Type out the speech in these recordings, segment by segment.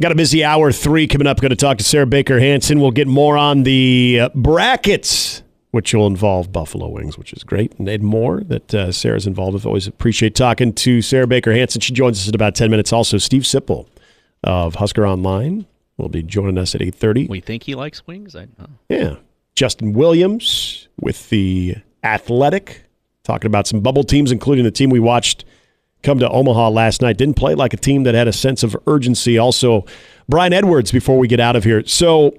Got a busy hour three coming up. Going to talk to Sarah Baker Hansen. We'll get more on the uh, brackets, which will involve Buffalo Wings, which is great, and more that uh, Sarah's involved with. Always appreciate talking to Sarah Baker Hansen. She joins us in about 10 minutes. Also, Steve Sipple of Husker Online will be joining us at 8.30. We think he likes wings? I know. Yeah. Justin Williams with the Athletic, talking about some bubble teams, including the team we watched – come to Omaha last night. Didn't play like a team that had a sense of urgency. Also, Brian Edwards before we get out of here. So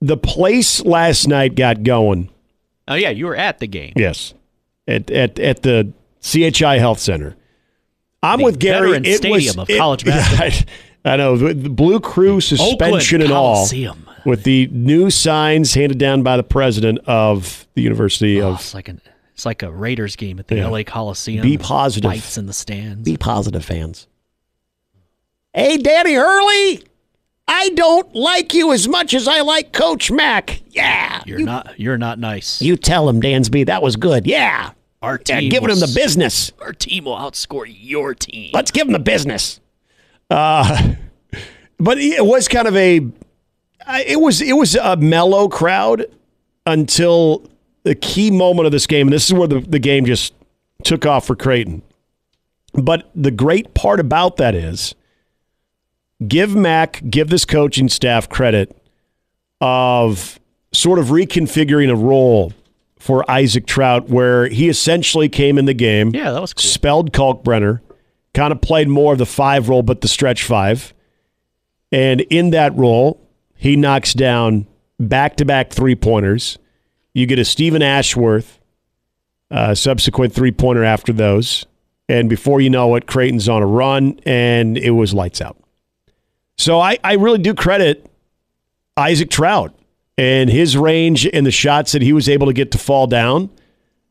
the place last night got going. Oh yeah, you were at the game. Yes. At at at the CHI Health Center. I'm the with Gary. It stadium was, of college basketball. I, I know the Blue Crew suspension and all, with the new signs handed down by the president of the University oh, of like an it's like a Raiders game at the Yeah. LA Coliseum. Be positive. Lights in the stands. Be positive, fans. Hey, Danny Hurley, I don't like you as much as I like Coach Mack. Yeah. You're not. You're not nice. You tell him, Dansby, that was good. Yeah. our Yeah, team. giving will him the business. Our team will outscore your team. Let's give him the business. Uh, but it was kind of a. it was it was a mellow crowd until the key moment of this game, and this is where the, the game just took off for Creighton. But the great part about that is, give Mac, give this coaching staff credit of sort of reconfiguring a role for Isaac Traudt, where he essentially came in the game Yeah, that was cool. spelled Kalkbrenner, kind of played more of the five role, but the stretch five. And in that role, he knocks down back to back three pointers. You get a Steven Ashworth, uh, subsequent three pointer after those. And before you know it, Creighton's on a run, and it was lights out. So I, I really do credit Isaac Traudt and his range and the shots that he was able to get to fall down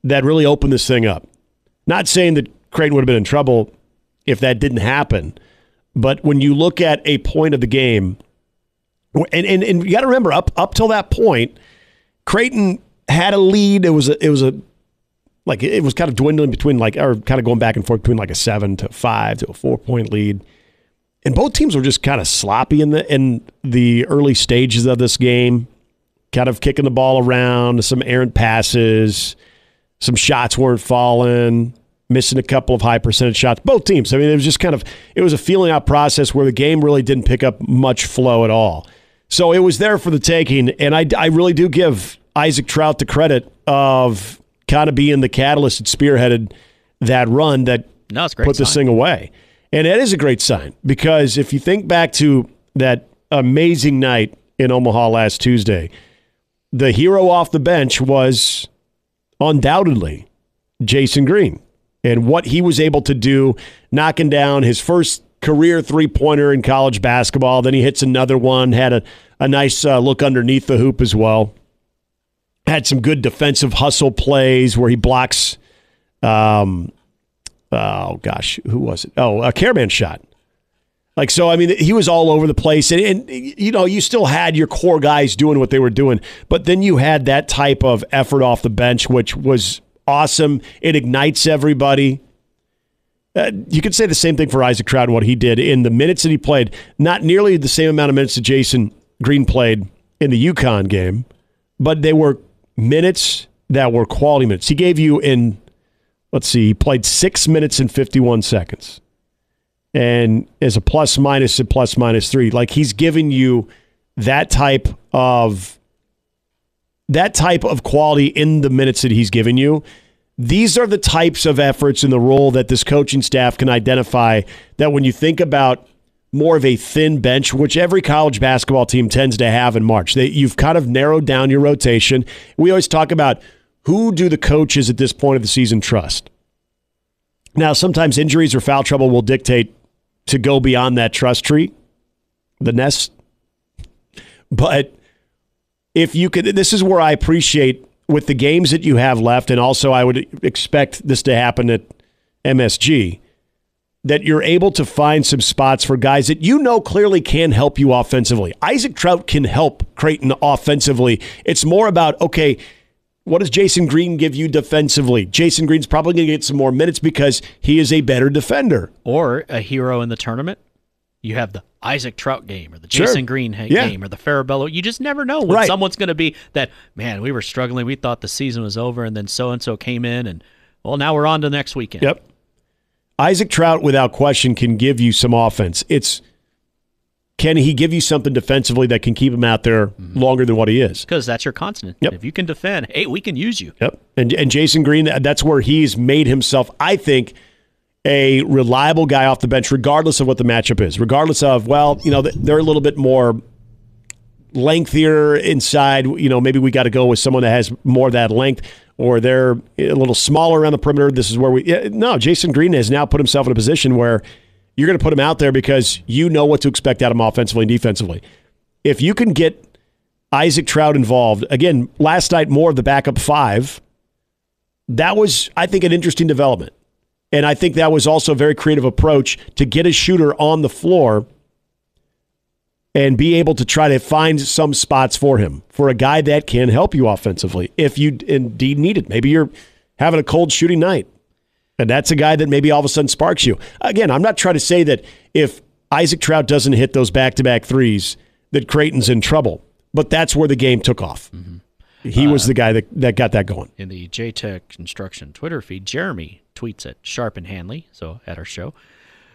that really opened this thing up. Not saying that Creighton would have been in trouble if that didn't happen, but when you look at a point of the game, and and, and you got to remember up up till that point, Creighton had a lead. It was a, it was a like it was kind of dwindling between like or kind of going back and forth between like a seven to five to a four point lead, and both teams were just kind of sloppy in the in the early stages of this game, kind of kicking the ball around, some errant passes some shots weren't falling, missing a couple of high percentage shots. Both teams. I mean, it was just kind of it was a feeling out process where the game really didn't pick up much flow at all. So it was there for the taking, and I, I really do give Isaac Traudt the credit of kind of being the catalyst that spearheaded that run that No, it's great. put this thing away. And it is a great sign because if you think back to that amazing night in Omaha last Tuesday, the hero off the bench was undoubtedly Jason Green and what he was able to do, knocking down his first career three pointer in college basketball. Then he hits another one, had a, a nice uh, look underneath the hoop as well. Had some good defensive hustle plays where he blocks, um, oh gosh, who was it? Oh, a Karaban shot. Like so, I mean, he was all over the place, and, and you know, you still had your core guys doing what they were doing, but then you had that type of effort off the bench, which was awesome. It ignites everybody. Uh, you could say the same thing for Isaac Traudt and what he did in the minutes that he played. Not nearly the same amount of minutes that Jason Green played in the UConn game, but they were minutes that were quality minutes. He gave you in, let's see, he played six minutes and 51 seconds and as a plus minus and plus minus three. Like he's giving you that type of that type of quality in the minutes that he's given you. These are the types of efforts in the role that this coaching staff can identify that when you think about more of a thin bench, which every college basketball team tends to have in March. They, you've kind of narrowed down your rotation. We always talk about who do the coaches at this point of the season trust. Now, sometimes injuries or foul trouble will dictate to go beyond that trust tree, the nest. But if you could, this is where I appreciate with the games that you have left, and also I would expect this to happen at MSG, that you're able to find some spots for guys that you know clearly can help you offensively. Isaac Traudt can help Creighton offensively. It's more about, okay, what does Jason Green give you defensively? Jason Green's probably going to get some more minutes because he is a better defender. or a hero in the tournament. You have the Isaac Traudt game or the Sure. Jason Green ha- Yeah. game or the Farabello. You just never know when Right. someone's going to be that, man, we were struggling. We thought the season was over, and then so and so came in, and well, now we're on to next weekend. Yep. Isaac Traudt, without question, can give you some offense. It's can he give you something defensively that can keep him out there longer than what he is? Because that's your constant. Yep. If you can defend, hey, we can use you. Yep. And and Jason Green, that's where he's made himself, I think, a reliable guy off the bench, regardless of what the matchup is. Regardless of, well, you know, they're a little bit more lengthier inside. You know, maybe we got to go with someone that has more that length, or they're a little smaller around the perimeter. This is where we. yeah, No, Jason Green has now put himself in a position where you're going to put him out there because you know what to expect out of him offensively and defensively. If you can get Isaac Traudt involved, again, last night more of the backup five. That was, I think, an interesting development. And I think that was also a very creative approach to get a shooter on the floor and be able to try to find some spots for him for a guy that can help you offensively if you indeed need it. Maybe you're having a cold shooting night. And that's a guy that maybe all of a sudden sparks you. Again, I'm not trying to say that if Isaac Traudt doesn't hit those back to back threes, that Creighton's in trouble. But that's where the game took off. Mm-hmm. He was uh, the guy that, that got that going. In the JTech Construction Twitter feed, Jeremy tweets at Sharp and Hanley, so at our show.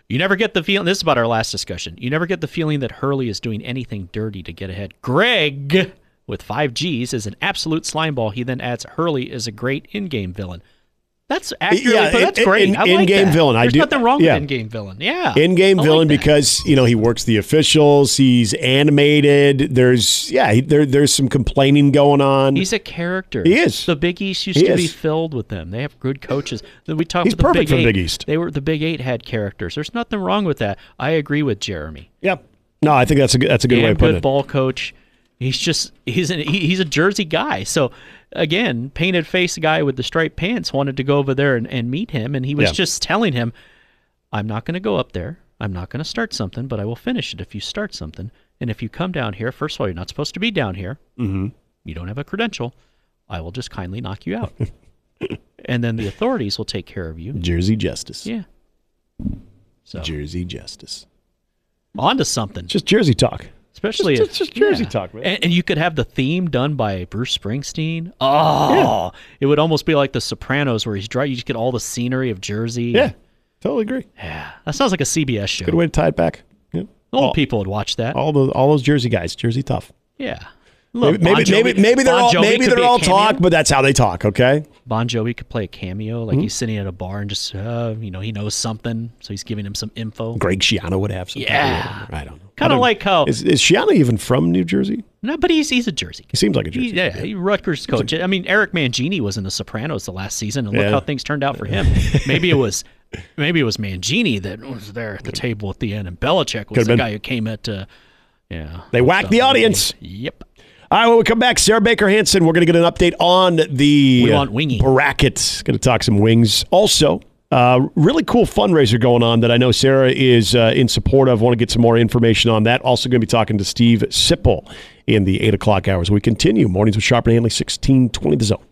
You never get the feeling, this is about our last discussion. You never get the feeling that Hurley is doing anything dirty to get ahead. Greg, with five G's, is an absolute slimeball. He then adds Hurley is a great in game villain. That's accurately Yeah, put. That's in- great. in- I like in-game that. villain. I There's do- nothing wrong yeah. with in game villain. Yeah. in-game I villain that. because you know he works the officials. He's animated. There's yeah, he, there there's some complaining going on. He's a character. He is. The Big East used He to be filled with them. They have good coaches. We talked He's about the perfect Big for the Eight. Big East. They were the Big Eight had characters. There's nothing wrong with that. I agree with Jeremy. yep. No, I think that's a good- that's a good way Damn of putting good it. ball coach. He's just he's an, he, he's a Jersey guy. So again, painted face guy with the striped pants wanted to go over there and, and meet him, and he was Yeah. just telling him, "I'm not going to go up there. I'm not going to start something, but I will finish it if you start something. And if you come down here, first of all, you're not supposed to be down here. Mm-hmm. You don't have a credential. I will just kindly knock you out, and then the authorities will take care of you. Jersey Justice. Yeah. So Jersey Justice. on to something. Just Jersey talk. Especially Just- if, just Jersey talk, man. And, and you could have the theme done by Bruce Springsteen. Oh, it would almost be like The Sopranos, where he's dry. You just get all the scenery of Jersey. Yeah, totally agree. yeah. That sounds like a CBS show. Good way to tie it back. Yeah. Old all, people would watch that. all the all those Jersey guys, Jersey tough. yeah. Maybe Look, maybe maybe, maybe they're Bon all maybe they're all talk, but that's how they talk. Okay. Bon Jovi could play a cameo, like he's sitting at a bar and just, uh, you know, he knows something, so he's giving him some info. Greg Schiano would have some. Yeah. I don't know. Kind of like how, Is, is Schiano even from New Jersey? no, but he's he's a Jersey. He seems like a He, Jersey. yeah, he Rutgers coach. I mean, Eric Mangini was in The Sopranos the last season, and look Yeah. how things turned out for him. Maybe it was, maybe it was Mangini that was there at the table at the end, and Belichick was Could've the been. guy who came at, uh, yeah. They whacked the audience. Yep. All right, when we come back, Sarah Baker Hansen, we're going to get an update on the We uh, want wingy. bracket. Going to talk some wings. Also, uh, really cool fundraiser going on that I know Sarah is uh, in support of. Want to get some more information on that. Also, going to be talking to Steve Sipple in the eight o'clock hours. We continue mornings with Sharp and Hanley, sixteen twenty the zone.